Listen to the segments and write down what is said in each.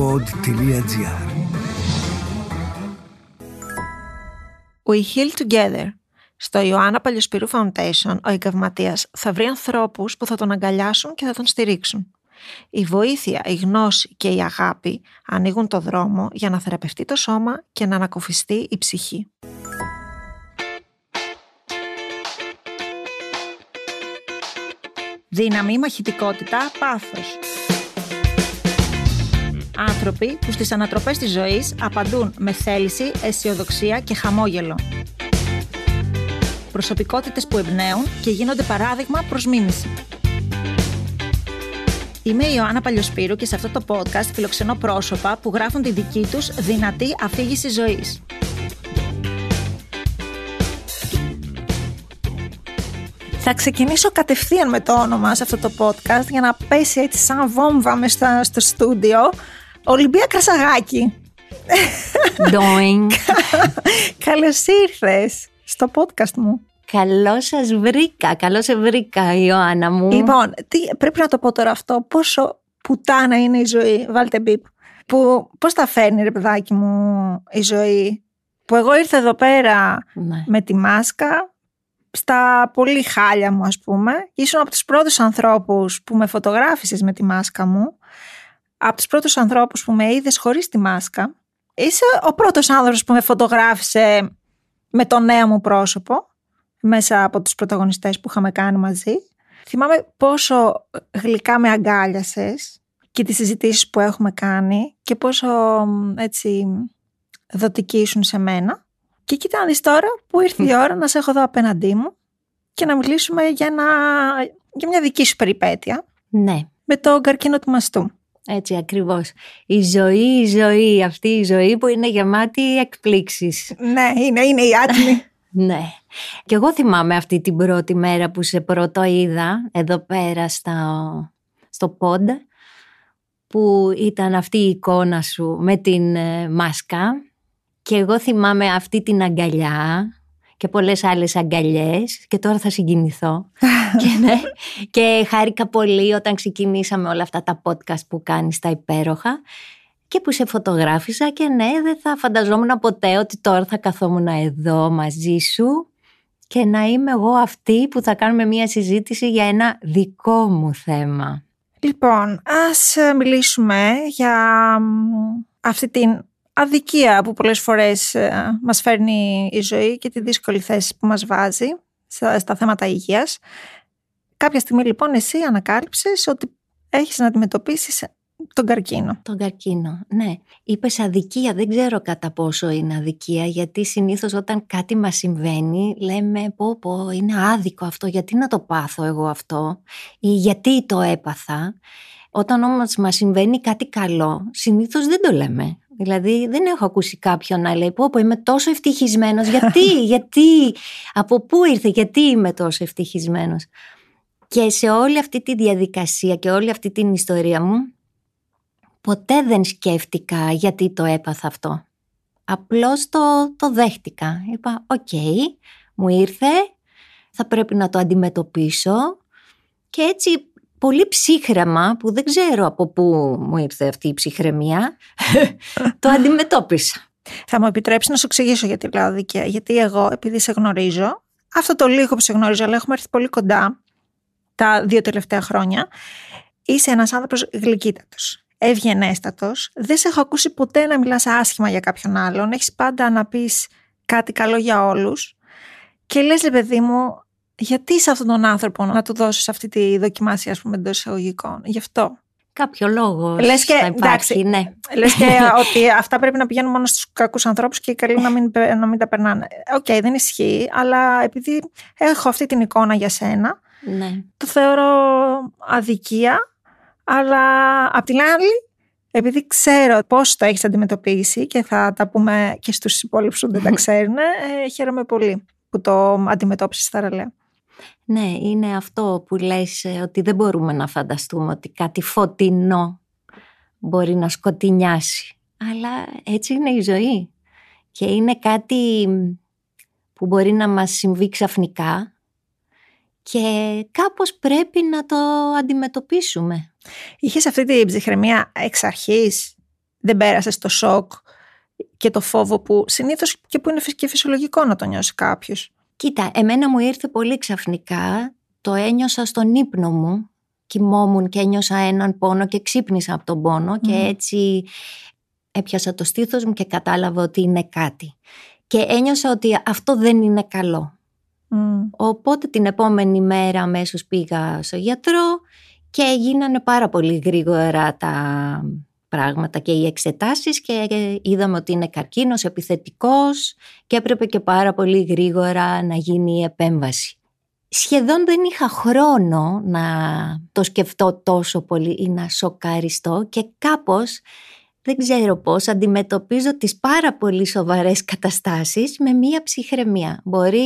pod.gr We Heal Together. Στο Ιωάννα Παλιοσπυρού Foundation, ο εγκαυματίας θα βρει ανθρώπους που θα τον αγκαλιάσουν και θα τον στηρίξουν. Η βοήθεια, η γνώση και η αγάπη ανοίγουν το δρόμο για να θεραπευτεί το σώμα και να ανακουφιστεί η ψυχή. Δύναμη, μαχητικότητα, πάθος. Άνθρωποι που στις ανατροπές της ζωής απαντούν με θέληση, αισιοδοξία και χαμόγελο. Προσωπικότητες που εμπνέουν και γίνονται παράδειγμα προς μίμηση. Είμαι η Ιωάννα Παλιοσπύρου και σε αυτό το podcast φιλοξενώ πρόσωπα που γράφουν τη δική τους δυνατή αφήγηση ζωής. Θα ξεκινήσω κατευθείαν με το όνομα σε αυτό το podcast για να πέσει έτσι σαν βόμβα μες στα- στο στούντιο. Ολυμπία Κρασαγάκη. Doing. Καλώς ήρθες στο podcast μου. Καλώς σας βρήκα. Καλώς σε βρήκα, Ιωάννα μου. Λοιπόν, τι, πρέπει να το πω τώρα αυτό. Πόσο πουτάνα είναι η ζωή. Βάλτε μπιπ. Που, πώς τα φέρνει ρε παιδάκι μου η ζωή. Που εγώ ήρθα εδώ πέρα Ναι. με τη μάσκα στα πολύ χάλια μου ας πούμε. Ήσουν από τους πρώτους ανθρώπους που με φωτογράφησες με τη μάσκα μου. Από τους πρώτους ανθρώπους που με είδες χωρίς τη μάσκα. Είσαι ο πρώτος άνθρωπος που με φωτογράφησε με το νέο μου πρόσωπο μέσα από τους πρωταγωνιστές που είχαμε κάνει μαζί. Θυμάμαι πόσο γλυκά με αγκάλιασες και τις συζητήσεις που έχουμε κάνει και πόσο μ, έτσι δοτική ήσουν σε μένα. Και κοίτα να δεις τώρα που ήρθε η ώρα να σε έχω εδώ απέναντί μου και να μιλήσουμε για, ένα, για μια δική σου περιπέτεια ναι. με το καρκίνο του μαστού. Έτσι ακριβώς. Η ζωή, η ζωή, αυτή η ζωή που είναι γεμάτη εκπλήξεις. Ναι, είναι, είναι η άτιμη. Ναι. Και εγώ θυμάμαι αυτή την πρώτη μέρα που σε πρώτο είδα εδώ πέρα στα, στο πόντ που ήταν αυτή η εικόνα σου με την ε, μάσκα και εγώ θυμάμαι αυτή την αγκαλιά και πολλές άλλες αγκαλιές και τώρα θα συγκινηθώ και, ναι, και χάρηκα πολύ όταν ξεκινήσαμε όλα αυτά τα podcast που κάνεις τα υπέροχα και που σε φωτογράφησα και ναι δεν θα φανταζόμουν ποτέ ότι τώρα θα καθόμουν εδώ μαζί σου και να είμαι εγώ αυτή που θα κάνουμε μια συζήτηση για ένα δικό μου θέμα. Λοιπόν, ας ε, μιλήσουμε για μ, αυτή την αδικία που πολλές φορές ε, μας φέρνει η ζωή και τη δύσκολη θέση που μας βάζει στα, στα θέματα υγείας. Κάποια στιγμή λοιπόν εσύ ανακάλυψες ότι έχεις να αντιμετωπίσεις τον καρκίνο. Τον καρκίνο, ναι. Είπες αδικία, δεν ξέρω κατά πόσο είναι αδικία, γιατί συνήθως όταν κάτι μας συμβαίνει λέμε πω πω είναι άδικο αυτό, γιατί να το πάθω εγώ αυτό ή γιατί το έπαθα. Όταν όμως μας συμβαίνει κάτι καλό, συνήθως δεν το λέμε. Δηλαδή δεν έχω ακούσει κάποιον να λέει πω πω είμαι τόσο ευτυχισμένος, γιατί, γιατί, από πού ήρθε, γιατί είμαι τόσο ευτυχισμένος. Και σε όλη αυτή τη διαδικασία και όλη αυτή την ιστορία μου, ποτέ δεν σκέφτηκα γιατί το έπαθα αυτό. Απλώς το, το δέχτηκα. Είπα, οκ, μου ήρθε, θα πρέπει να το αντιμετωπίσω και έτσι πολύ ψύχρεμα, που δεν ξέρω από πού μου ήρθε αυτή η ψυχραιμία, το αντιμετώπισα. Θα μου επιτρέψεις να σου εξηγήσω γιατί λέω αδικία. Γιατί εγώ, επειδή σε γνωρίζω, αυτό το λίγο που σε γνωρίζω, αλλά έχουμε έρθει πολύ κοντά τα δύο τελευταία χρόνια, είσαι ένας άνθρωπος γλυκύτατος, ευγενέστατος. Δεν σε έχω ακούσει ποτέ να μιλάς άσχημα για κάποιον άλλον. Έχεις πάντα να πεις κάτι καλό για όλους. Και λες, ρε παιδί μου, γιατί σε αυτόν τον άνθρωπο να του δώσεις αυτή τη δοκιμασία, ας πούμε, εντός εισαγωγικών; Γι' αυτό. Κάποιο λόγο Λες και, θα υπάρχει, εντάξει, ναι. Λες και ότι αυτά πρέπει να πηγαίνουν μόνο στους κακούς ανθρώπους και οι καλοί να μην, πε- να μην τα περνάνε. Οκ, δεν ισχύει, αλλά επειδή έχω αυτή την εικόνα για σένα, ναι. το θεωρώ αδικία, αλλά απ' την άλλη, επειδή ξέρω πώς το έχεις αντιμετωπίσει και θα τα πούμε και στους υπόλοιπους που δεν τα ξέρουν, ε, χαίρομαι πολύ που το αντιμετώπισες θαραλέα. Ναι, είναι αυτό που λες ε, ότι δεν μπορούμε να φανταστούμε ότι κάτι φωτεινό μπορεί να σκοτεινιάσει. Αλλά έτσι είναι η ζωή. Και είναι κάτι που μπορεί να μας συμβεί ξαφνικά και κάπως πρέπει να το αντιμετωπίσουμε. Είχες αυτή την ψυχραιμία εξ αρχής δεν πέρασες το σοκ και το φόβο που συνήθως και που είναι και φυσιολογικό να το νιώσει κάποιος. Κοίτα, εμένα μου ήρθε πολύ ξαφνικά, το ένιωσα στον ύπνο μου, κοιμόμουν και ένιωσα έναν πόνο και ξύπνησα από τον πόνο και έτσι έπιασα το στήθος μου και κατάλαβα ότι είναι κάτι. Και ένιωσα ότι αυτό δεν είναι καλό. Οπότε την επόμενη μέρα αμέσως πήγα στο γιατρό και γίνανε πάρα πολύ γρήγορα τα πράγματα και οι εξετάσεις και είδαμε ότι είναι καρκίνος επιθετικός και έπρεπε και πάρα πολύ γρήγορα να γίνει η επέμβαση. Σχεδόν δεν είχα χρόνο να το σκεφτώ τόσο πολύ ή να σοκαριστώ και κάπως δεν ξέρω πώς αντιμετωπίζω τις πάρα πολύ σοβαρές καταστάσεις με μία ψυχραιμία. Μπορεί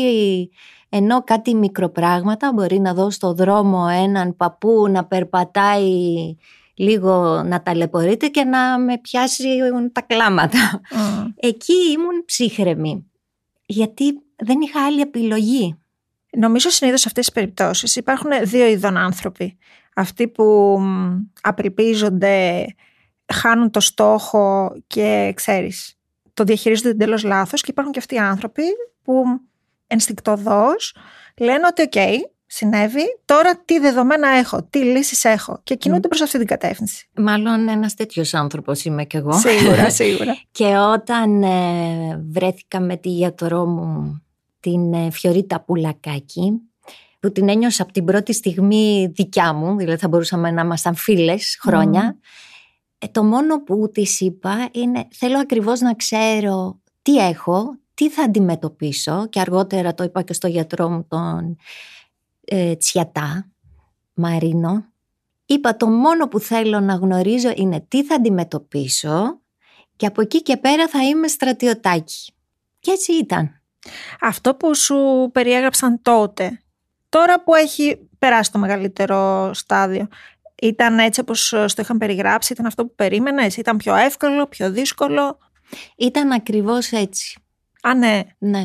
ενώ κάτι μικροπράγματα μπορεί να δω στο δρόμο έναν παππού να περπατάει λίγο να ταλαιπωρείται και να με πιάσει τα κλάματα. Εκεί ήμουν ψύχρεμη, γιατί δεν είχα άλλη επιλογή. Νομίζω συνήθως σε αυτές τις περιπτώσεις υπάρχουν δύο είδων άνθρωποι. Αυτοί που απελπίζονται, χάνουν το στόχο και ξέρεις, το διαχειρίζονται εντελώς λάθος και υπάρχουν και αυτοί οι άνθρωποι που ενστικτωδώς λένε ότι οκ, συνέβη, τώρα τι δεδομένα έχω, τι λύσεις έχω και κινούνται προς αυτή την κατεύθυνση. Μάλλον ένας τέτοιος άνθρωπος είμαι κι εγώ. Σίγουρα, σίγουρα. και όταν ε, βρέθηκα με τη γιατρό μου την ε, Φιωρίτα Πουλακάκη, που την ένιωσα από την πρώτη στιγμή δικιά μου, δηλαδή θα μπορούσαμε να ήμασταν φίλες χρόνια, ε, το μόνο που της είπα είναι θέλω ακριβώς να ξέρω τι έχω, τι θα αντιμετωπίσω και αργότερα το είπα και στο γιατρό μου τον ε, Τσιατά, Μαρίνο. Είπα το μόνο που θέλω να γνωρίζω είναι τι θα αντιμετωπίσω και από εκεί και πέρα θα είμαι στρατιωτάκι. Και έτσι ήταν. Αυτό που σου περιέγραψαν τότε, τώρα που έχει περάσει το μεγαλύτερο στάδιο, ήταν έτσι όπως στο είχαν περιγράψει, ήταν αυτό που περίμενες, ήταν πιο εύκολο, πιο δύσκολο; Ήταν ακριβώς έτσι. Α, ναι. Ναι.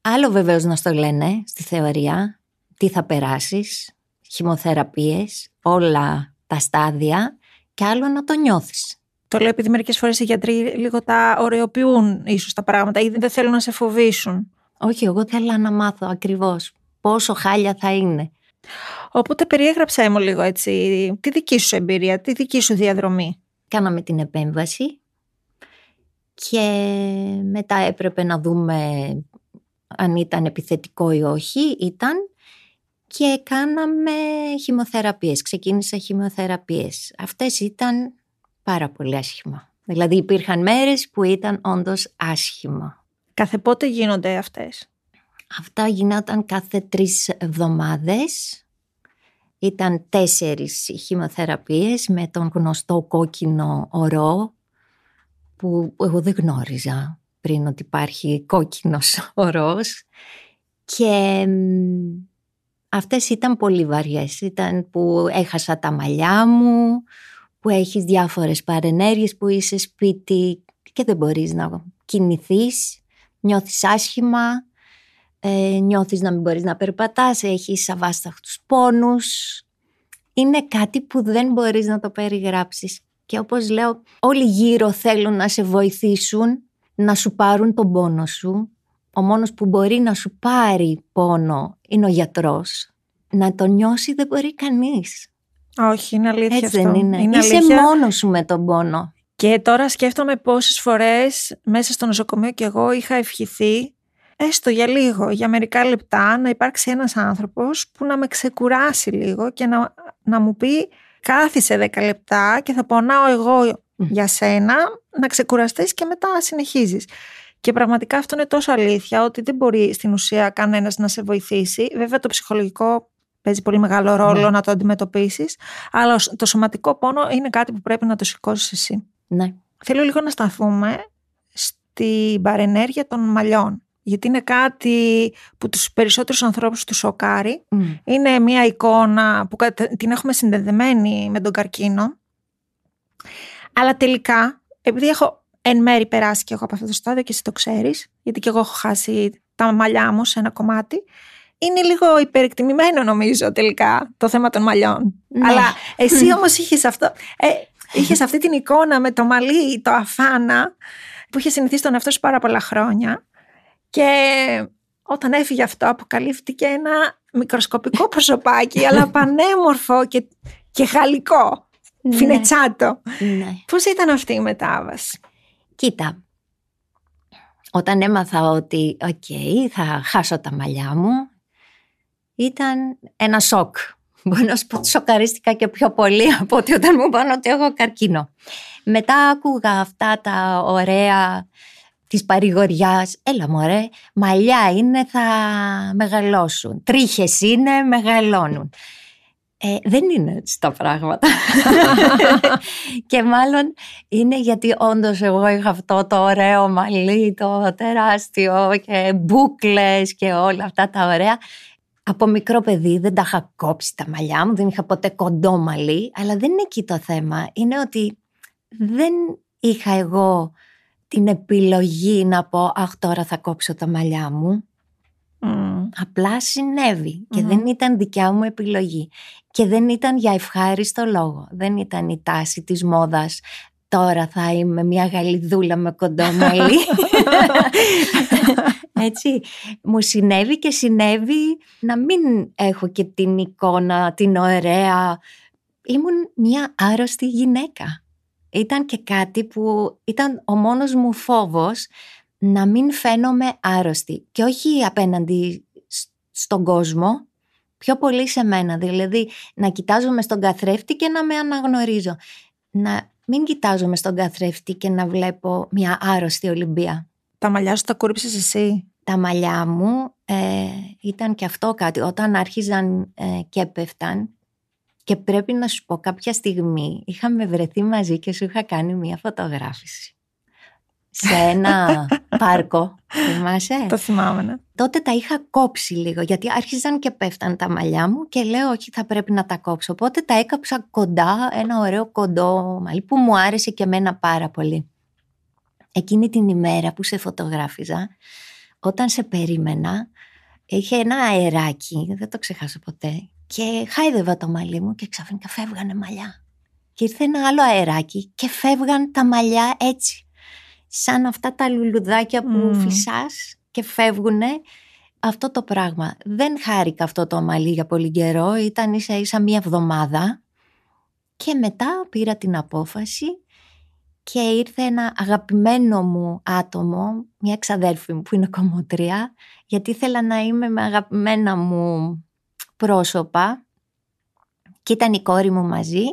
Άλλο βεβαίως να στο λένε στη θεωρία, τι θα περάσεις, χημοθεραπείες, όλα τα στάδια και άλλο να το νιώθεις. Το λέω επειδή μερικές φορές οι γιατροί λίγο τα ωρεοποιούν ίσως τα πράγματα ή δεν θέλουν να σε φοβήσουν. Όχι, εγώ θέλω να μάθω ακριβώς πόσο χάλια θα είναι. Οπότε περιέγραψέ μου λίγο έτσι τη δική σου εμπειρία, τη δική σου διαδρομή. Κάναμε την επέμβαση και μετά έπρεπε να δούμε αν ήταν επιθετικό ή όχι. Ήταν και κάναμε χημοθεραπείες. Ξεκίνησα χημοθεραπείες. Αυτές ήταν πάρα πολύ άσχημα. Δηλαδή υπήρχαν μέρες που ήταν όντως άσχημα. Κάθε πότε γίνονται αυτές; Αυτά γινόταν κάθε τρεις εβδομάδες. Ήταν τέσσερις χημοθεραπείες με τον γνωστό κόκκινο ορό που εγώ δεν γνώριζα πριν ότι υπάρχει κόκκινος ορός και αυτές ήταν πολύ βαριές. Ήταν που έχασα τα μαλλιά μου, που έχεις διάφορες παρενέργειες που είσαι σπίτι και δεν μπορείς να κινηθείς, νιώθεις άσχημα, ε, νιώθεις να μην μπορείς να περπατάς, έχεις αβάσταχτους πόνους. Είναι κάτι που δεν μπορείς να το περιγράψεις. Και όπως λέω, όλοι γύρω θέλουν να σε βοηθήσουν, να σου πάρουν τον πόνο σου. Ο μόνος που μπορεί να σου πάρει πόνο είναι ο γιατρός. Να το νιώσει δεν μπορεί κανείς. Όχι, είναι αλήθεια Έτσι αυτό. δεν είναι. είναι Είσαι αλήθεια. μόνος σου με τον πόνο. Και τώρα σκέφτομαι πόσες φορές μέσα στο νοσοκομείο και εγώ είχα ευχηθεί έστω για λίγο, για μερικά λεπτά να υπάρξει ένας άνθρωπος που να με ξεκουράσει λίγο και να, να μου πει κάθισε 10 λεπτά και θα πονάω εγώ για σένα να ξεκουραστείς και μετά συνεχίζεις. Και πραγματικά αυτό είναι τόσο αλήθεια ότι δεν μπορεί στην ουσία κανένας να σε βοηθήσει. Βέβαια το ψυχολογικό παίζει πολύ μεγάλο ρόλο Ναι. να το αντιμετωπίσεις, αλλά το σωματικό πόνο είναι κάτι που πρέπει να το σηκώσεις εσύ. Ναι. Θέλω λίγο να σταθούμε στην παρενέργεια των μαλλιών. Γιατί είναι κάτι που τους περισσότερους ανθρώπους τους σοκάρει. Μμ. Είναι μια εικόνα που κατα- την έχουμε συνδεδεμένη με τον καρκίνο. Αλλά τελικά, επειδή έχω εν μέρη περάσει και εγώ από αυτό το στάδιο και εσύ το ξέρεις, γιατί και εγώ έχω χάσει τα μαλλιά μου σε ένα κομμάτι, είναι λίγο υπερεκτιμημένο νομίζω τελικά το θέμα των μαλλιών. Ναι. Αλλά εσύ όμως είχες αυτό. Ε, είχες αυτή την εικόνα με το μαλλί, το αφάνα, που είχε συνηθίσει τον εαυτό σου πάρα πολλά χρόνια. Και όταν έφυγε αυτό, αποκαλύφθηκε ένα μικροσκοπικό προσωπάκι, αλλά πανέμορφο και, και γαλλικό. Ναι. Φινετσάτο. Ναι. Πώς ήταν αυτή η μετάβαση; Κοίτα, όταν έμαθα ότι οκ, θα χάσω τα μαλλιά μου, ήταν ένα σοκ. Μπορεί να σου πω ότι σοκαρίστηκα και πιο πολύ από ότι όταν μου είπαν ότι έχω καρκίνο. Μετά άκουγα αυτά τα ωραία της παρηγοριάς. Έλα μωρέ, μαλλιά είναι, θα μεγαλώσουν. Τρίχες είναι, μεγαλώνουν. Ε, δεν είναι έτσι τα πράγματα. και μάλλον είναι γιατί όντως εγώ είχα αυτό το ωραίο μαλλί, το τεράστιο και μπούκλες και όλα αυτά τα ωραία. Από μικρό παιδί δεν τα είχα κόψει τα μαλλιά μου, δεν είχα ποτέ κοντό μαλλί, αλλά δεν είναι εκεί το θέμα. Είναι ότι δεν είχα εγώ την επιλογή να πω «Αχ, τώρα θα κόψω τα μαλλιά μου». Απλά συνέβη και δεν ήταν δικιά μου επιλογή. Και δεν ήταν για ευχάριστο λόγο. Δεν ήταν η τάση της μόδας τώρα θα είμαι μια γαλιδούλα με κοντό μαλλί. Έτσι. Μου συνέβη και συνέβη να μην έχω και την εικόνα, την ωραία. Ήμουν μια άρρωστη γυναίκα. Ήταν και κάτι που ήταν ο μόνος μου φόβος να μην φαίνομαι άρρωστη. Και όχι απέναντι στον κόσμο, πιο πολύ σε μένα. Δηλαδή να κοιτάζομαι στον καθρέφτη και να με αναγνωρίζω. Να μην κοιτάζομαι στον καθρέφτη και να βλέπω μια άρρωστη Ολυμπία. Τα μαλλιά σου τα κούρυψες εσύ; Τα μαλλιά μου ε, ήταν και αυτό κάτι. Όταν άρχιζαν ε, και έπεφταν και πρέπει να σου πω κάποια στιγμή είχαμε βρεθεί μαζί και σου είχα κάνει μια φωτογράφηση σε ένα πάρκο, θυμάσαι; Το θυμάμαι, ναι. Τότε τα είχα κόψει λίγο, γιατί άρχιζαν και πέφταν τα μαλλιά μου και λέω όχι θα πρέπει να τα κόψω. Οπότε τα έκαψα κοντά, ένα ωραίο κοντό μαλλί που μου άρεσε και εμένα πάρα πολύ. Εκείνη την ημέρα που σε φωτογράφιζα, όταν σε περίμενα, είχε ένα αεράκι, δεν το ξεχάσω ποτέ, και χάιδευα το μαλλί μου και ξαφνικά φεύγανε μαλλιά. Και ήρθε ένα άλλο αεράκι και φεύγαν τα μαλλιά έτσι σαν αυτά τα λουλουδάκια που mm. φυσάς και φεύγουνε. Αυτό το πράγμα. Δεν χάρηκα αυτό το αμαλί για πολύ καιρό, ήταν ίσα ίσα μία εβδομάδα. Και μετά πήρα την απόφαση και ήρθε ένα αγαπημένο μου άτομο, μια ξαδέρφη μου που είναι κομμωτρία, γιατί ήθελα να είμαι με αγαπημένα μου πρόσωπα. Και ήταν η κόρη μου μαζί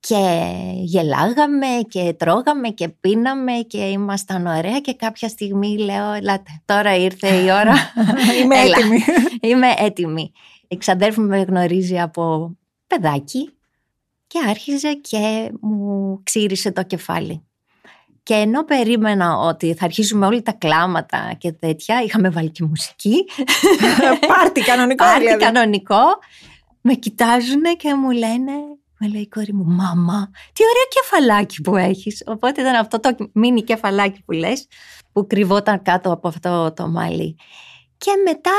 και γελάγαμε και τρώγαμε και πίναμε και ήμασταν ωραία και κάποια στιγμή λέω ελάτε τώρα ήρθε η ώρα είμαι έτοιμη είμαι έτοιμη η ξαδέρφη με γνωρίζει από παιδάκι και άρχιζε και μου ξύρισε το κεφάλι και ενώ περίμενα ότι θα αρχίσουμε όλοι τα κλάματα και τέτοια, είχαμε βάλει και μουσική. Πάρτι κανονικό Πάρτι δηλαδή. κανονικό. Με κοιτάζουν και μου λένε με λέει η κόρη μου, μάμα, τι ωραίο κεφαλάκι που έχεις. Οπότε ήταν αυτό το μίνι κεφαλάκι που λες, που κρυβόταν κάτω από αυτό το μαλλί. Και μετά,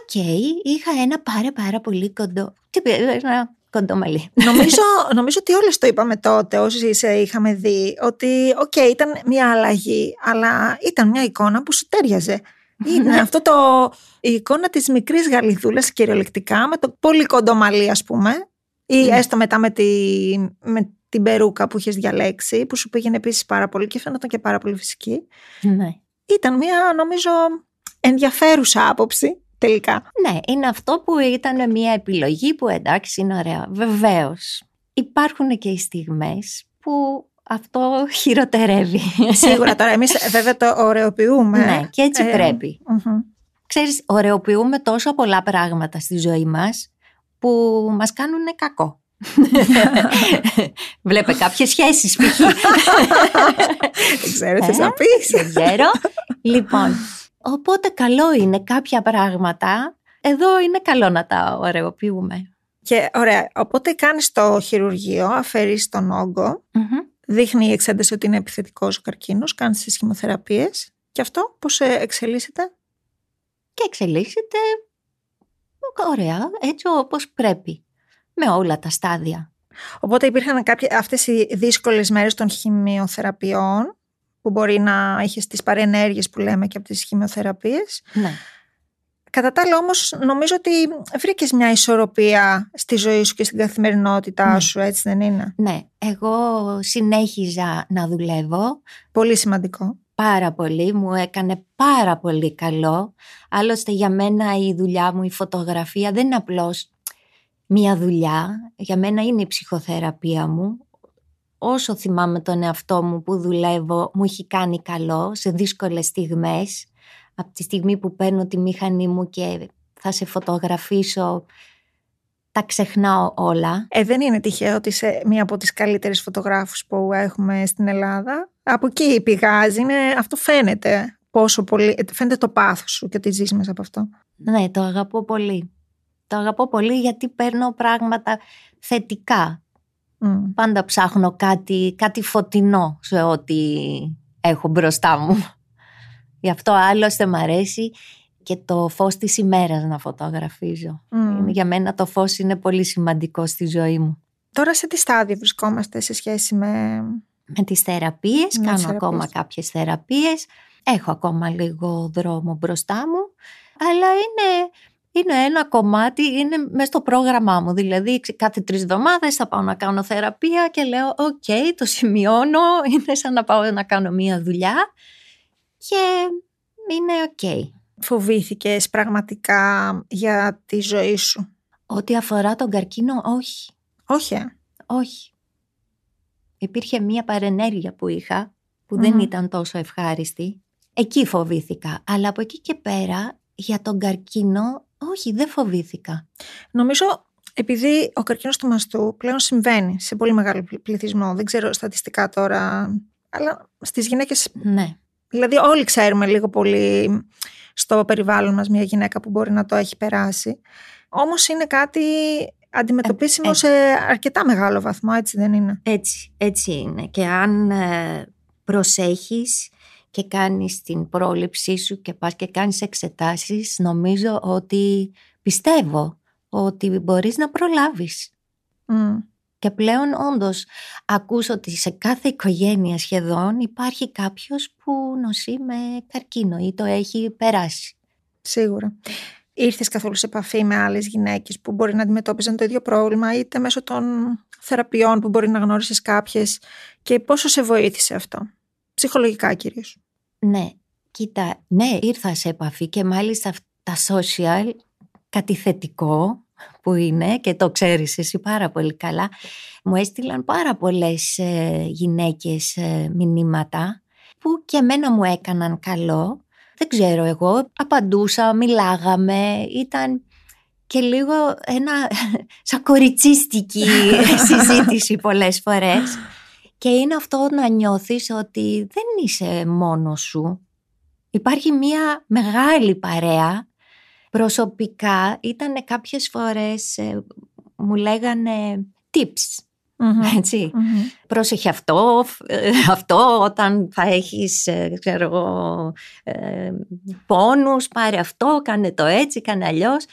οκ, είχα ένα πάρα πάρα πολύ κοντό, τι ένα κοντό μαλλί. Νομίζω, νομίζω ότι όλες το είπαμε τότε όσοι σε είχαμε δει, ότι οκ, ήταν μια αλλαγή, αλλά ήταν μια εικόνα που σου ταίριαζε. Είναι αυτό το, η εικόνα της μικρής γαλιδούλας κυριολεκτικά με το πολύ κοντό μαλλί ας πούμε ή ναι. έστω μετά με, τη, με την περούκα που είχες διαλέξει, που σου πήγαινε επίσης πάρα πολύ και φαίνονταν και πάρα πολύ φυσική. Ναι. Ήταν μια, νομίζω, ενδιαφέρουσα άποψη τελικά. Ναι, είναι αυτό που ήταν μια επιλογή που εντάξει είναι ωραία. Βεβαίως. Υπάρχουν και οι στιγμές που αυτό χειροτερεύει. Σίγουρα τώρα εμείς βέβαια το ωρεοποιούμε. Ναι, και έτσι ε, πρέπει. Ξέρεις, ωρεοποιούμε τόσο πολλά πράγματα στη ζωή μας που μας κάνουν κακό. Βλέπε κάποιες σχέσεις Δεν ξέρω τι θα πεις. Δεν ξέρω. Λοιπόν, οπότε καλό είναι κάποια πράγματα. Εδώ είναι καλό να τα ωραιοποιούμε. Και ωραία, οπότε κάνεις το χειρουργείο, αφαιρείς τον όγκο, δείχνει η εξένταση ότι είναι επιθετικός ο καρκίνος, κάνεις τις χημοθεραπείες και αυτό πώς εξελίσσεται; Και εξελίσσεται Ωραία, έτσι όπως πρέπει. Με όλα τα στάδια. Οπότε υπήρχαν κάποιες, αυτές οι δύσκολες μέρες των χημειοθεραπείων που μπορεί να είχες τις παρενέργειες που λέμε και από τις χημειοθεραπείες. Ναι. Κατά τα άλλα όμως νομίζω ότι βρήκες μια ισορροπία στη ζωή σου και στην καθημερινότητά Ναι. σου, έτσι δεν είναι; Ναι, εγώ συνέχιζα να δουλεύω Πολύ σημαντικό. Πάρα πολύ, μου έκανε πάρα πολύ καλό. Άλλωστε για μένα η δουλειά μου, η φωτογραφία δεν είναι απλώς μία δουλειά. Για μένα είναι η ψυχοθεραπεία μου. Όσο θυμάμαι τον εαυτό μου που δουλεύω, μου έχει κάνει καλό σε δύσκολες στιγμές. Από τη στιγμή που παίρνω τη μηχανή μου και θα σε φωτογραφίσω, τα ξεχνάω όλα. Ε, δεν είναι τυχαίο ότι είσαι μία από τις καλύτερες φωτογράφους που έχουμε στην Ελλάδα. Από εκεί πηγάζει, είναι, αυτό φαίνεται πόσο πολύ, φαίνεται το πάθος σου και ότι ζεις μέσα από αυτό. Ναι, το αγαπώ πολύ. Το αγαπώ πολύ γιατί παίρνω πράγματα θετικά. Μμ. Πάντα ψάχνω κάτι, κάτι φωτεινό σε ό,τι έχω μπροστά μου. Γι' αυτό άλλωστε μ' αρέσει και το φως της ημέρας να φωτογραφίζω. Μμ. Είναι- Για μένα το φως είναι πολύ σημαντικό στη ζωή μου. Τώρα σε τι στάδιο βρισκόμαστε σε σχέση με... Με τις θεραπείες, Με κάνω τις θεραπείες. ακόμα κάποιες θεραπείες. Έχω ακόμα λίγο δρόμο μπροστά μου, αλλά είναι, είναι ένα κομμάτι, είναι μέσα στο πρόγραμμά μου. Δηλαδή ξε- κάθε τρεις εβδομάδες θα πάω να κάνω θεραπεία και λέω οκ, το σημειώνω, είναι σαν να πάω να κάνω μία δουλειά και είναι οκ. Φοβήθηκες πραγματικά για τη ζωή σου; Ό,τι αφορά τον καρκίνο, όχι. Όχι, ε; Όχι. Υπήρχε μία παρενέργεια που είχα που δεν Μμμ. ήταν τόσο ευχάριστη. Εκεί φοβήθηκα. Αλλά από εκεί και πέρα για τον καρκίνο, όχι δεν φοβήθηκα. Νομίζω επειδή ο καρκίνος του μαστού πλέον συμβαίνει σε πολύ μεγάλο πλη- πληθυσμό, δεν ξέρω στατιστικά τώρα, αλλά στις γυναίκες, Ναι. δηλαδή όλοι ξέρουμε λίγο πολύ στο περιβάλλον μας μια γυναίκα που μπορεί να το έχει περάσει. Όμως είναι κάτι αντιμετωπίσιμο Ε, ε. σε αρκετά μεγάλο βαθμό, έτσι δεν είναι; Έτσι, έτσι είναι. Και αν ε, προσέχεις και κάνεις την πρόληψή σου και πας και κάνεις εξετάσεις, νομίζω ότι πιστεύω ότι μπορείς να προλάβεις. Μμ. Και πλέον όντως ακούς ότι σε κάθε οικογένεια σχεδόν υπάρχει κάποιος που νοσεί με καρκίνο ή το έχει περάσει. Σίγουρα. Ήρθες καθόλου σε επαφή με άλλες γυναίκες που μπορεί να αντιμετώπιζαν το ίδιο πρόβλημα, είτε μέσω των θεραπείων που μπορεί να γνώρισες κάποιες και πόσο σε βοήθησε αυτό; Ψυχολογικά κυρίως. Ναι, κοίτα, ναι, ήρθα σε επαφή και μάλιστα αυ- τα social, κάτι θετικό που είναι και το ξέρεις εσύ πάρα πολύ καλά, μου έστειλαν πάρα πολλές ε, γυναίκες ε, μηνύματα που και εμένα μου έκαναν καλό. Δεν ξέρω εγώ, απαντούσα, μιλάγαμε, ήταν και λίγο ένα σαν κοριτσίστικη συζήτηση πολλές φορές. Και είναι αυτό να νιώθεις ότι δεν είσαι μόνος σου. Υπάρχει μια μεγάλη παρέα. Προσωπικά ήταν κάποιες φορές, ε, μου λέγανε tips, Μμμ. έτσι. Μμμ. Πρόσεχε αυτό, ε, αυτό όταν θα έχεις, ε, ξέρω εγώ, ε, πόνους, πάρε αυτό, κάνε το έτσι, κάνε αλλιώς.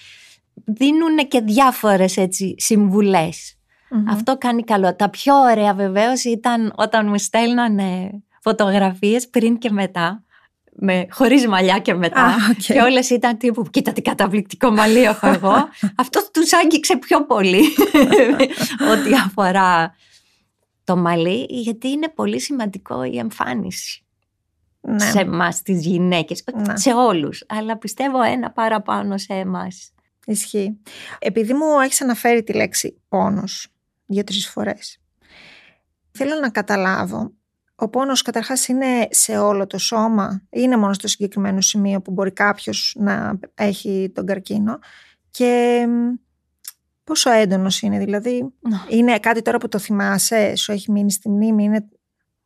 Δίνουν και διάφορες έτσι συμβουλές. Μμμ. Αυτό κάνει καλό. Τα πιο ωραία βεβαίως ήταν όταν μου στέλνανε φωτογραφίες πριν και μετά, με, χωρίς μαλλιά και μετά. Α, οκ. Και όλες ήταν τύπου, κοίτα τι καταπληκτικό μαλλί έχω εγώ. Αυτό τους άγγιξε πιο πολύ ό,τι αφορά το μαλλί, γιατί είναι πολύ σημαντικό η εμφάνιση Ναι. σε εμάς τις γυναίκες, Ναι. σε όλους, αλλά πιστεύω ένα παραπάνω σε εμάς. Ισχύει. Επειδή μου έχεις αναφέρει τη λέξη πόνος δύο-τρεις φορές, θέλω να καταλάβω, ο πόνος καταρχάς είναι σε όλο το σώμα ή είναι μόνο στο συγκεκριμένο σημείο που μπορεί κάποιος να έχει τον καρκίνο και μ, πόσο έντονος είναι δηλαδή. Είναι κάτι τώρα που το θυμάσαι, σου έχει μείνει στη μνήμη, είναι...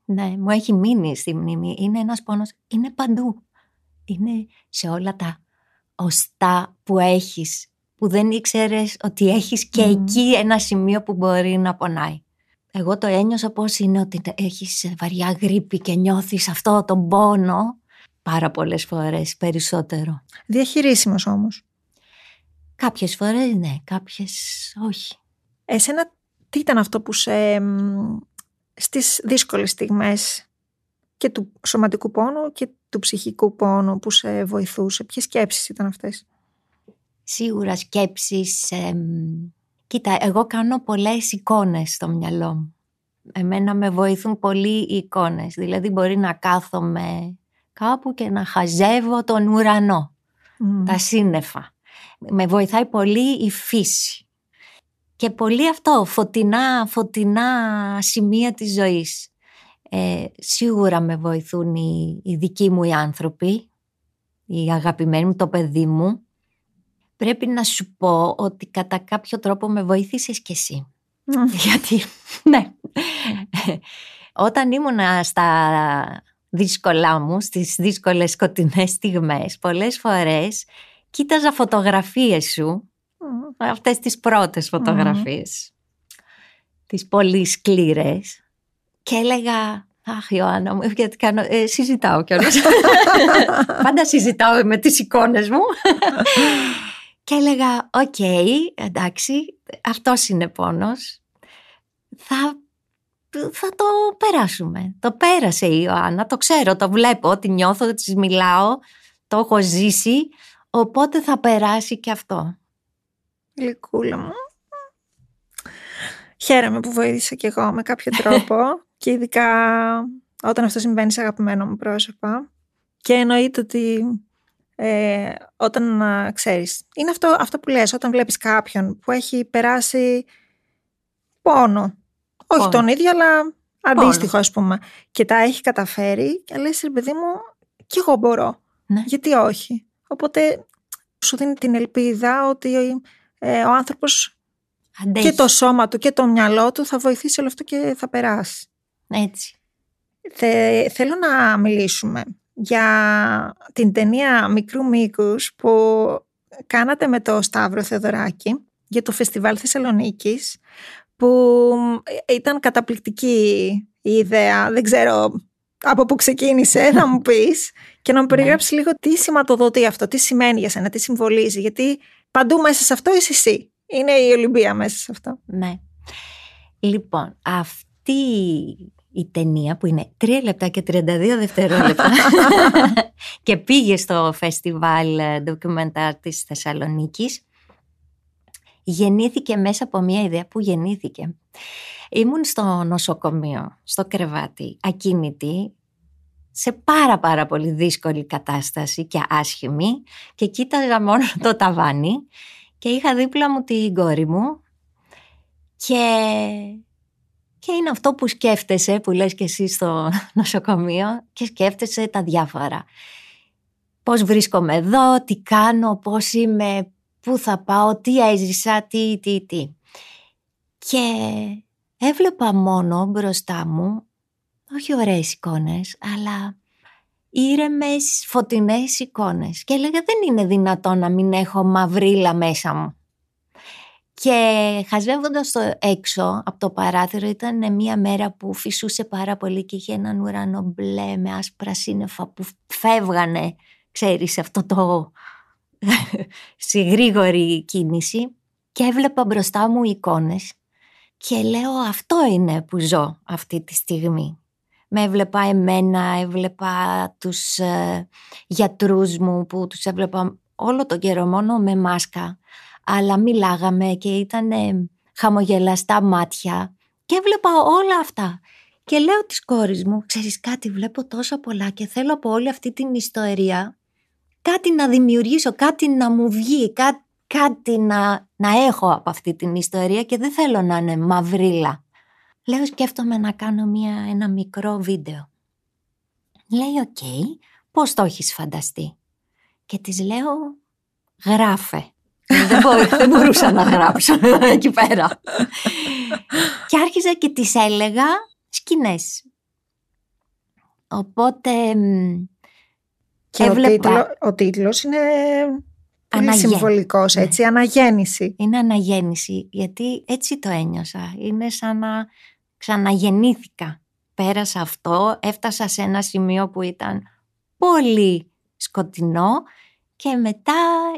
Ναι, μου έχει μείνει στη μνήμη. Είναι ένας πόνος, είναι παντού. Είναι σε όλα τα οστά που έχεις, που δεν ήξερες ότι έχεις και Μμμ. εκεί ένα σημείο που μπορεί να πονάει. Εγώ το ένιωσα πώς είναι ότι έχεις βαριά γρήπη και νιώθεις αυτό τον πόνο πάρα πολλές φορές περισσότερο. διαχειρίσιμος όμως. Κάποιες φορές ναι, κάποιες όχι. Εσένα τι ήταν αυτό που σε, στις δύσκολες στιγμές και του σωματικού πόνου και του ψυχικού πόνου που σε βοηθούσε. Ποιες σκέψεις ήταν αυτές; Σίγουρα σκέψεις. Κοίτα, εγώ κάνω πολλές εικόνες στο μυαλό μου. Εμένα με βοηθούν πολύ οι εικόνες. Δηλαδή μπορεί να κάθομαι κάπου και να χαζεύω τον ουρανό. Τα σύννεφα. Με βοηθάει πολύ η φύση. Και πολύ αυτό, φωτεινά, φωτεινά σημεία της ζωής. Ε, σίγουρα με βοηθούν οι, οι δικοί μου οι άνθρωποι, οι αγαπημένοι μου, το παιδί μου. Πρέπει να σου πω ότι κατά κάποιο τρόπο με βοήθησες κι εσύ. Γιατί, ναι, όταν ήμουν στα δύσκολά μου, στις δύσκολες σκοτεινές στιγμές, πολλές φορές κοίταζα φωτογραφίες σου, αυτές τις πρώτες φωτογραφίες, τις πολύ σκληρές και έλεγα Αχ, Ιωάννα μου, γιατί κάνω, ε, συζητάω κιόλας. Πάντα συζητάω με τις εικόνες μου. και έλεγα, οκ, εντάξει, αυτός είναι πόνος. Θα, θα το περάσουμε. Το πέρασε η Ιωάννα, το ξέρω, το βλέπω, ότι νιώθω, της μιλάω, το έχω ζήσει, οπότε θα περάσει και αυτό. Γλυκούλα μου. Χαίρομαι που βοήθησα κι εγώ με κάποιο τρόπο και ειδικά όταν αυτό συμβαίνει σε αγαπημένο μου πρόσωπα και εννοείται ότι ε, όταν ξέρεις είναι αυτό, αυτό που λες όταν βλέπεις κάποιον που έχει περάσει πόνο. Όχι τον ίδιο αλλά αντίστοιχο ας πούμε. Και τα έχει καταφέρει και λες ρε παιδί μου κι εγώ μπορώ ναι. γιατί όχι; Οπότε σου δίνει την ελπίδα ότι ε, ο άνθρωπος και το σώμα του και το μυαλό του θα βοηθήσει όλο αυτό και θα περάσει. Έτσι. θέλω να μιλήσουμε για την ταινία μικρού μήκους που κάνατε με το Σταύρο Θεοδωράκη για το Φεστιβάλ Θεσσαλονίκης που ήταν καταπληκτική η ιδέα. Δεν ξέρω από πού ξεκίνησε, να μου πεις και να μου ναι. περιγράψεις λίγο τι σηματοδοτεί αυτό, τι σημαίνει για σένα, τι συμβολίζει, γιατί παντού μέσα σε αυτό είσαι εσύ. Είναι η Ολυμπία μέσα σε αυτό. Ναι. Λοιπόν, αυτή η ταινία που είναι 3 λεπτά και 32 δευτερόλεπτα και πήγε στο φεστιβάλ ντοκιμεντάρ της Θεσσαλονίκης γεννήθηκε μέσα από μια ιδέα που γεννήθηκε. Ήμουν στο νοσοκομείο, στο κρεβάτι, ακίνητη, σε πάρα πάρα πολύ δύσκολη κατάσταση και άσχημη και κοίταζα μόνο το ταβάνι και είχα δίπλα μου την κόρη μου και, και είναι αυτό που σκέφτεσαι, που λες και εσύ στο νοσοκομείο και σκέφτεσαι τα διάφορα. Πώς βρίσκομαι εδώ, τι κάνω, πώς είμαι, πού θα πάω, τι έζησα, τι, τι, τι. Και έβλεπα μόνο μπροστά μου, όχι ωραίες εικόνες, αλλά ήρεμες φωτεινές εικόνες και έλεγα δεν είναι δυνατόν να μην έχω μαυρίλα μέσα μου. Και χαζεύοντας το έξω από το παράθυρο ήταν μια μέρα που φυσούσε πάρα πολύ και είχε έναν ουρανό μπλε με άσπρα σύννεφα που φεύγανε, ξέρεις, αυτό το σε γρήγορη κίνηση. Και έβλεπα μπροστά μου εικόνες και λέω αυτό είναι που ζω αυτή τη στιγμή με έβλεπα εμένα, έβλεπα τους ε, γιατρούς μου που τους έβλεπα όλο τον καιρό μόνο με μάσκα αλλά μιλάγαμε και ήταν χαμογελαστά μάτια και έβλεπα όλα αυτά. Και λέω της κόρης μου, ξέρεις κάτι βλέπω τόσο πολλά και θέλω από όλη αυτή την ιστορία κάτι να δημιουργήσω, κάτι να μου βγει, κάτι, να, να έχω από αυτή την ιστορία και δεν θέλω να είναι μαυρίλα. Λέω σκέφτομαι να κάνω μια, ένα μικρό βίντεο. Λέει ok, okay, πώς το έχεις φανταστεί. Και της λέω γράφε. Δεν, δεν μπορούσα να γράψω εκεί πέρα. και άρχιζα και της έλεγα σκηνές. Οπότε και έβλεπα... ο, τίτλος είναι πολύ συμβολικός, έτσι, αναγέννηση. Είναι αναγέννηση, γιατί έτσι το ένιωσα. Είναι σαν να ξαναγεννήθηκα. Πέρασα αυτό, έφτασα σε ένα σημείο που ήταν πολύ σκοτεινό και μετά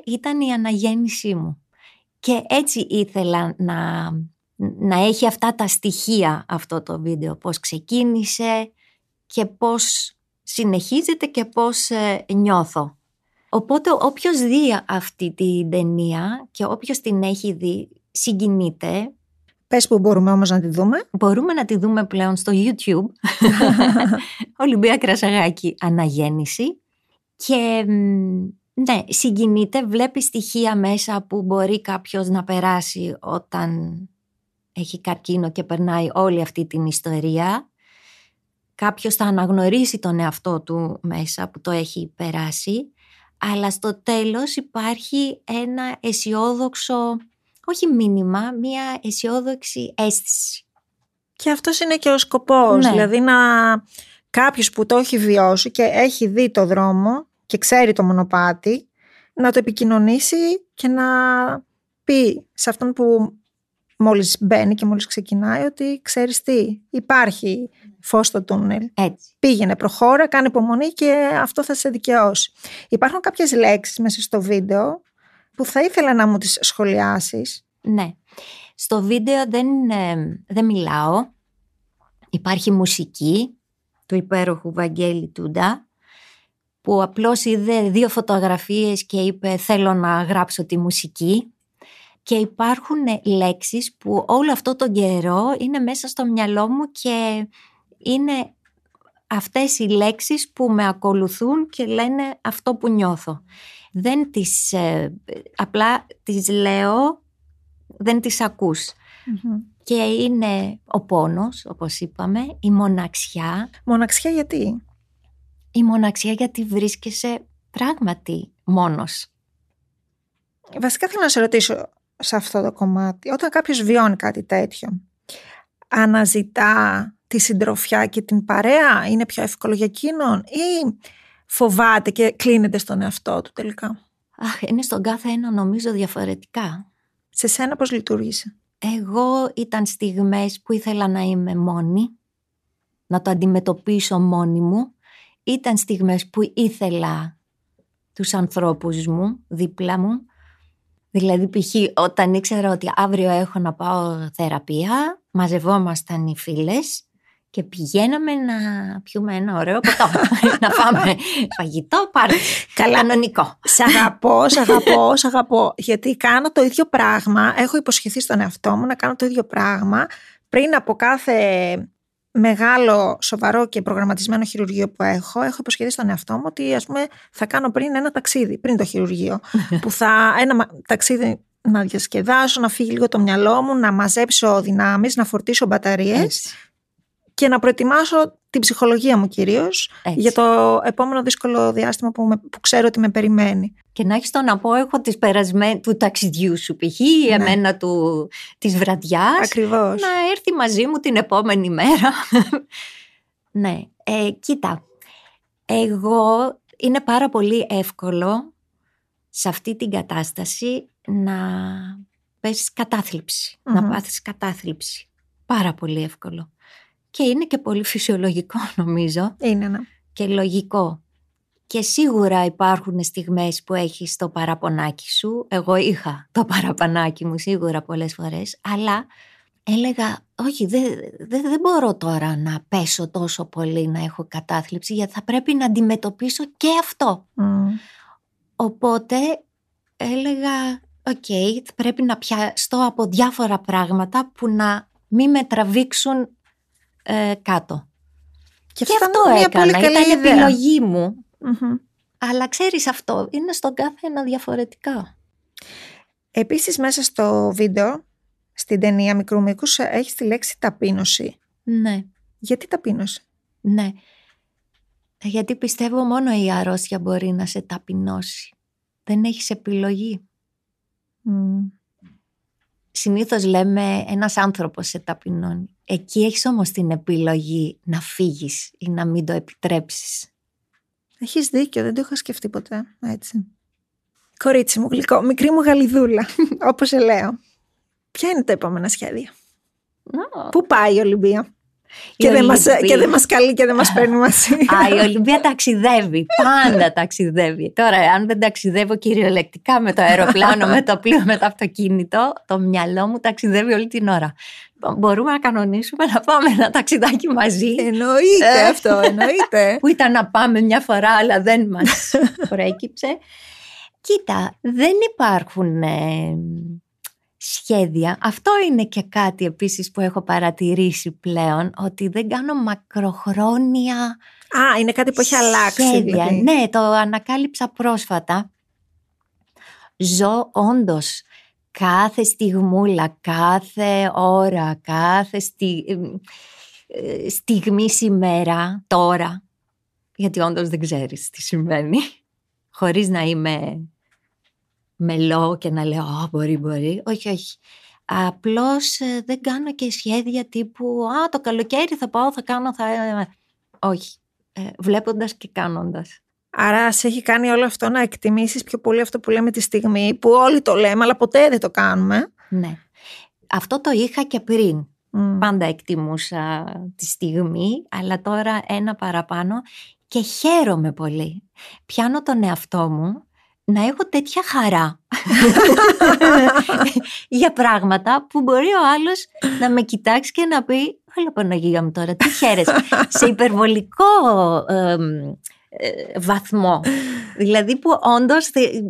ήταν η αναγέννησή μου. Και έτσι ήθελα να να έχει αυτά τα στοιχεία αυτό το βίντεο. Πώς ξεκίνησε και πώς συνεχίζεται και πώς ε, νιώθω. Οπότε όποιος δει αυτή την ταινία και όποιος την έχει δει συγκινείται. Πες που μπορούμε όμως να τη δούμε. Μπορούμε να τη δούμε πλέον στο YouTube. Ολυμπία Κρασαγάκη Αναγέννηση. Και ναι, συγκινείται, βλέπει στοιχεία μέσα που μπορεί κάποιος να περάσει όταν έχει καρκίνο και περνάει όλη αυτή την ιστορία. Κάποιος θα αναγνωρίσει τον εαυτό του μέσα που το έχει περάσει. Αλλά στο τέλος υπάρχει ένα αισιόδοξο, όχι μήνυμα, μία αισιόδοξη αίσθηση. Και αυτός είναι και ο σκοπός, Ναι. δηλαδή να κάποιος που το έχει βιώσει και έχει δει το δρόμο και ξέρει το μονοπάτι, να το επικοινωνήσει και να πει σε αυτόν που μόλις μπαίνει και μόλις ξεκινάει ότι ξέρεις τι, υπάρχει φως στο τούνελ. Έτσι. Πήγαινε, προχώρα, κάνε υπομονή και αυτό θα σε δικαιώσει. Υπάρχουν κάποιες λέξεις μέσα στο βίντεο που θα ήθελα να μου τις σχολιάσεις. Ναι. Στο βίντεο δεν, ε, δεν μιλάω. Υπάρχει μουσική του υπέροχου Βαγγέλη Τούντα που απλώς είδε δύο φωτογραφίες και είπε θέλω να γράψω τη μουσική και υπάρχουν λέξεις που όλο αυτό τον καιρό είναι μέσα στο μυαλό μου και είναι αυτές οι λέξεις που με ακολουθούν και λένε αυτό που νιώθω. Δεν τις, ε, απλά τις λέω, δεν τις ακούς. Και είναι ο πόνος, όπως είπαμε, η μοναξιά. Μοναξιά γιατί; Η μοναξιά γιατί βρίσκεσαι πράγματι μόνος. Βασικά θέλω να σε ρωτήσω σε αυτό το κομμάτι. Όταν κάποιος βιώνει κάτι τέτοιο, αναζητά τη συντροφιά και την παρέα, είναι πιο εύκολο για εκείνον ή φοβάται και κλείνεται στον εαυτό του τελικά; Αχ, είναι στον κάθε ένα νομίζω διαφορετικά. Σε σένα πώς λειτουργήσε; Εγώ ήταν στιγμές που ήθελα να είμαι μόνη, να το αντιμετωπίσω μόνη μου. Ήταν στιγμές που ήθελα τους ανθρώπους μου, δίπλα μου. Δηλαδή π.χ. όταν ήξερα ότι αύριο έχω να πάω θεραπεία, μαζευόμασταν οι φίλες και πηγαίναμε να πιούμε ένα ωραίο ποτό, να πάμε φαγητό, πάρτι, κανονικό. Σ' αγαπώ, σ' αγαπώ, σ' αγαπώ. Γιατί κάνω το ίδιο πράγμα. Έχω υποσχεθεί στον εαυτό μου να κάνω το ίδιο πράγμα πριν από κάθε μεγάλο, σοβαρό και προγραμματισμένο χειρουργείο που έχω. Έχω υποσχεθεί στον εαυτό μου ότι ας πούμε, θα κάνω πριν ένα ταξίδι, πριν το χειρουργείο. που θα ένα μα- ταξίδι να διασκεδάσω, να φύγει λίγο το μυαλό μου, να μαζέψω δυνάμεις, να φορτίσω μπαταρίες Έτσι, και να προετοιμάσω την ψυχολογία μου κυρίως έτσι. για το επόμενο δύσκολο διάστημα που, με- που ξέρω ότι με περιμένει. Και να έχεις το να πω, έχω τις περασμένες του ταξιδιού σου π.χ. ή Ναι. εμένα του, της βραδιάς. Ακριβώς. Να έρθει μαζί μου την επόμενη μέρα. ναι, ε, κοίτα, εγώ είναι πάρα πολύ εύκολο σε αυτή την κατάσταση να πέσεις κατάθλιψη, να Μμμ. πάθεις κατάθλιψη. Πάρα πολύ εύκολο. Και είναι και πολύ φυσιολογικό νομίζω Είναι ένα. και λογικό. Και σίγουρα υπάρχουν στιγμές που έχεις το παραπονάκι σου. Εγώ είχα το παραπονάκι μου σίγουρα πολλές φορές. Αλλά έλεγα, όχι δεν δεν- δεν μπορώ τώρα να πέσω τόσο πολύ να έχω κατάθλιψη γιατί θα πρέπει να αντιμετωπίσω και αυτό. Μμ. Οπότε έλεγα, οκ, πρέπει να πιαστώ από διάφορα πράγματα που να μην με τραβήξουν ε, κάτω. Και, ήταν αυτό μια έκανα, πολύ καλή ήταν ιδέα. επιλογή μου. Μμμ. Αλλά ξέρεις αυτό, είναι στον κάθε ένα διαφορετικά. Επίσης μέσα στο βίντεο, στην ταινία μικρού μήκους, έχεις τη λέξη ταπείνωση. Ναι, Γιατί ταπείνωση. ναι. Γιατί πιστεύω μόνο η αρρώστια μπορεί να σε ταπεινώσει. Δεν έχεις επιλογή. Μμ. Συνήθως λέμε ένας άνθρωπος σε ταπεινώνει. Εκεί έχεις όμως την επιλογή να φύγεις ή να μην το επιτρέψεις. Έχεις δίκιο, δεν το είχα σκεφτεί ποτέ. Έτσι. Κορίτσι μου γλυκό, μικρή μου γαλιδούλα, όπως σε λέω. Ποια είναι τα επόμενα σχέδια; Πού πάει η Ολυμπία; Και δεν, μας, και δεν μας καλεί και δεν μας παίρνει μαζί. Α, η Ολυμπία ταξιδεύει. Πάντα ταξιδεύει. Τώρα, αν δεν ταξιδεύω κυριολεκτικά με το αεροπλάνο, με το πλοίο, με το αυτοκίνητο, το μυαλό μου ταξιδεύει όλη την ώρα. Μπορούμε να κανονίσουμε να πάμε ένα ταξιδάκι μαζί; Εννοείται ε. αυτό, εννοείται. Που ήταν να πάμε μια φορά, αλλά δεν μας προέκυψε. Κοίτα, δεν υπάρχουν ε, σχέδια. Αυτό είναι και κάτι επίσης που έχω παρατηρήσει πλέον, ότι δεν κάνω μακροχρόνια Α, είναι κάτι που έχει αλλάξει. Δηλαδή. Ναι, το ανακάλυψα πρόσφατα. Ζω όντως κάθε στιγμούλα, κάθε ώρα, κάθε στι... Ε, στιγμή σήμερα, τώρα, γιατί όντως δεν ξέρεις τι συμβαίνει, χωρίς να είμαι μελό και να λέω «Α, μπορεί, μπορεί». Όχι, όχι. Απλώς ε, δεν κάνω και σχέδια τύπου «Α, το καλοκαίρι θα πάω, θα κάνω, θα...» Όχι. Ε, βλέποντας και κάνοντας. Άρα σε έχει κάνει όλο αυτό να εκτιμήσεις πιο πολύ αυτό που λέμε τη στιγμή, που όλοι το λέμε, αλλά ποτέ δεν το κάνουμε. Ναι. Αυτό το είχα και πριν. Πάντα εκτιμούσα τη στιγμή, αλλά τώρα ένα παραπάνω και χαίρομαι πολύ. Πιάνω τον εαυτό μου να έχω τέτοια χαρά για πράγματα που μπορεί ο άλλος να με κοιτάξει και να πει «Όλα Παναγία μου τώρα, τι χαίρεσαι» σε υπερβολικό ε, βαθμό. Δηλαδή που όντως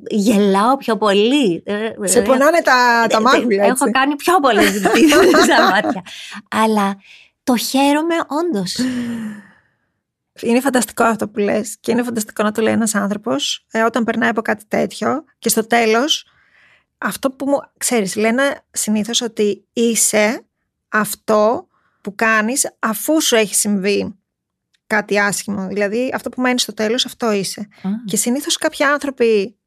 γελάω πιο πολύ. Σε πονάνε τα, τα μάγουλα. Έχω κάνει πιο πολλές στα μάτια. Αλλά το χαίρομαι όντως. Είναι φανταστικό αυτό που λες και είναι φανταστικό να το λέει ένας άνθρωπος ε, όταν περνάει από κάτι τέτοιο και στο τέλος αυτό που μου ξέρεις λένε συνήθως ότι είσαι αυτό που κάνεις αφού σου έχει συμβεί κάτι άσχημο. Δηλαδή αυτό που μένει στο τέλος αυτό είσαι. Και συνήθως κάποιοι άνθρωποι,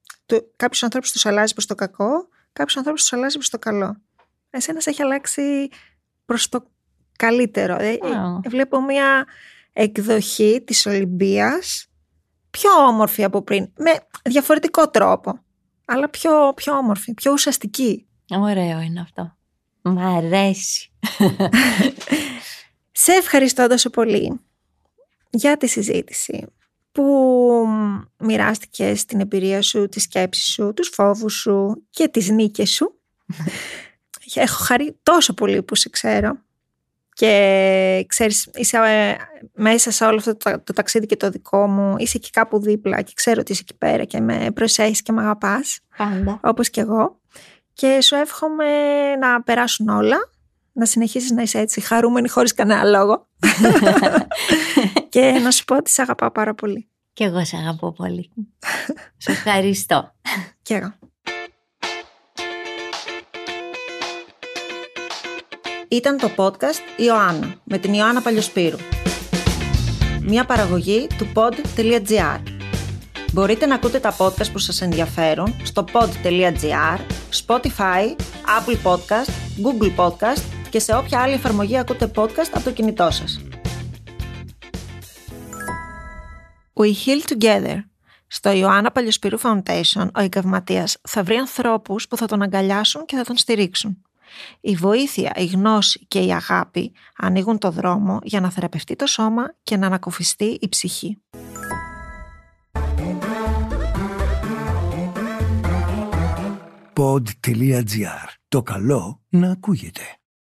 κάποιους ανθρώπους τους αλλάζει προς το κακό, κάποιους ανθρώπους τους αλλάζει προς το καλό. Εσένα έχει αλλάξει προς το καλύτερο. Oh. Βλέπω μια εκδοχή της Ολυμπίας πιο όμορφη από πριν, με διαφορετικό τρόπο, αλλά πιο, πιο όμορφη, πιο ουσιαστική. Ωραίο είναι αυτό. Μ' αρέσει. Σε ευχαριστώ τόσο πολύ για τη συζήτηση που μοιράστηκε την εμπειρία σου, τη σκέψη σου, τους φόβους σου και τις νίκες σου. Έχω χαρεί τόσο πολύ που σε ξέρω και ξέρεις είσαι ε, μέσα σε όλο αυτό το, ταξίδι και το δικό μου είσαι εκεί κάπου δίπλα και ξέρω ότι είσαι εκεί πέρα και με προσέχεις και με αγαπάς Πάντα. όπως και εγώ. Και σου εύχομαι να περάσουν όλα να συνεχίσεις να είσαι έτσι χαρούμενη χωρίς κανένα λόγο. Και να σου πω ότι σε αγαπάω πάρα πολύ. Και εγώ σε αγαπώ πολύ. Σε ευχαριστώ. Και εγώ Ήταν το podcast Ιωάννα με την Ιωάννα Παλιοσπύρου. Μια παραγωγή του pod.gr. Μπορείτε να ακούτε τα podcast που σας ενδιαφέρουν στο pod.gr, Spotify, Apple Podcast, Google Podcast και σε όποια άλλη εφαρμογή ακούτε podcast από το κινητό σας. We Heal Together. Στο Ιωάννα Παλιοσπύρου Foundation, ο εγκαυματίας θα βρει ανθρώπους που θα τον αγκαλιάσουν και θα τον στηρίξουν. Η βοήθεια, η γνώση και η αγάπη ανοίγουν το δρόμο για να θεραπευτεί το σώμα και να ανακουφιστεί η ψυχή. Pod.gr. Το καλό να ακούγεται.